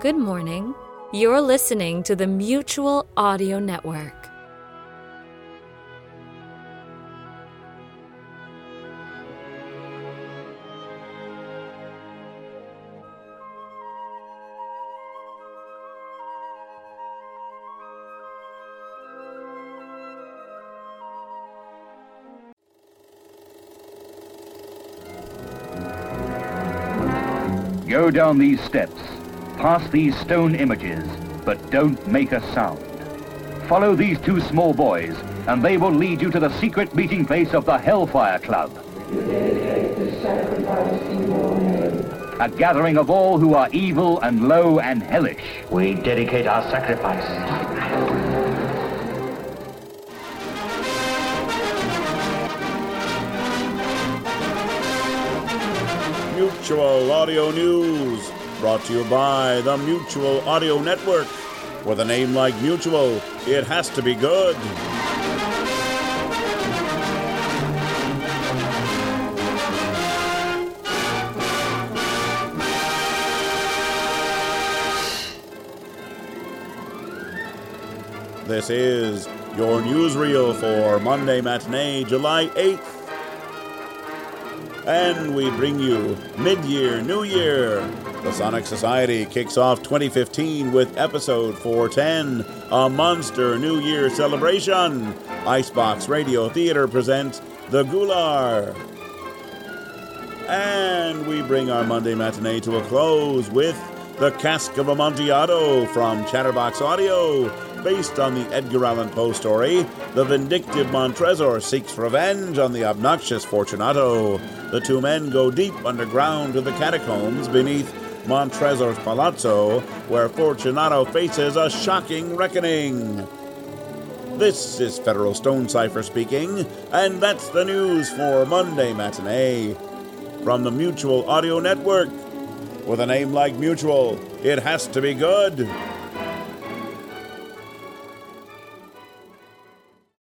Good morning. You're listening to the Mutual Audio Network. Go down these steps, past these stone images, but don't make a sound. Follow these two small boys, and they will lead you to the secret meeting place of the Hellfire Club. A gathering of all who are evil and low and hellish. We dedicate our sacrifice. Mutual Audio News, brought to you by the Mutual Audio Network. With a name like Mutual, it has to be good. This is your newsreel for Monday matinee, July 8th. And we bring you Mid Year, New Year. The Sonic Society kicks off 2015 with episode 410, a monster New Year celebration. Icebox Radio Theater presents The Gular. And we bring our Monday matinee to a close with The Cask of Amontillado from Chatterbox Audio. Based on the Edgar Allan Poe story, the vindictive Montresor seeks revenge on the obnoxious Fortunato. The two men go deep underground to the catacombs beneath Montresor's palazzo, where Fortunato faces a shocking reckoning. This is Federal Stone Cipher speaking, and that's the news for Monday Matinee. From the Mutual Audio Network. With a name like Mutual, it has to be good.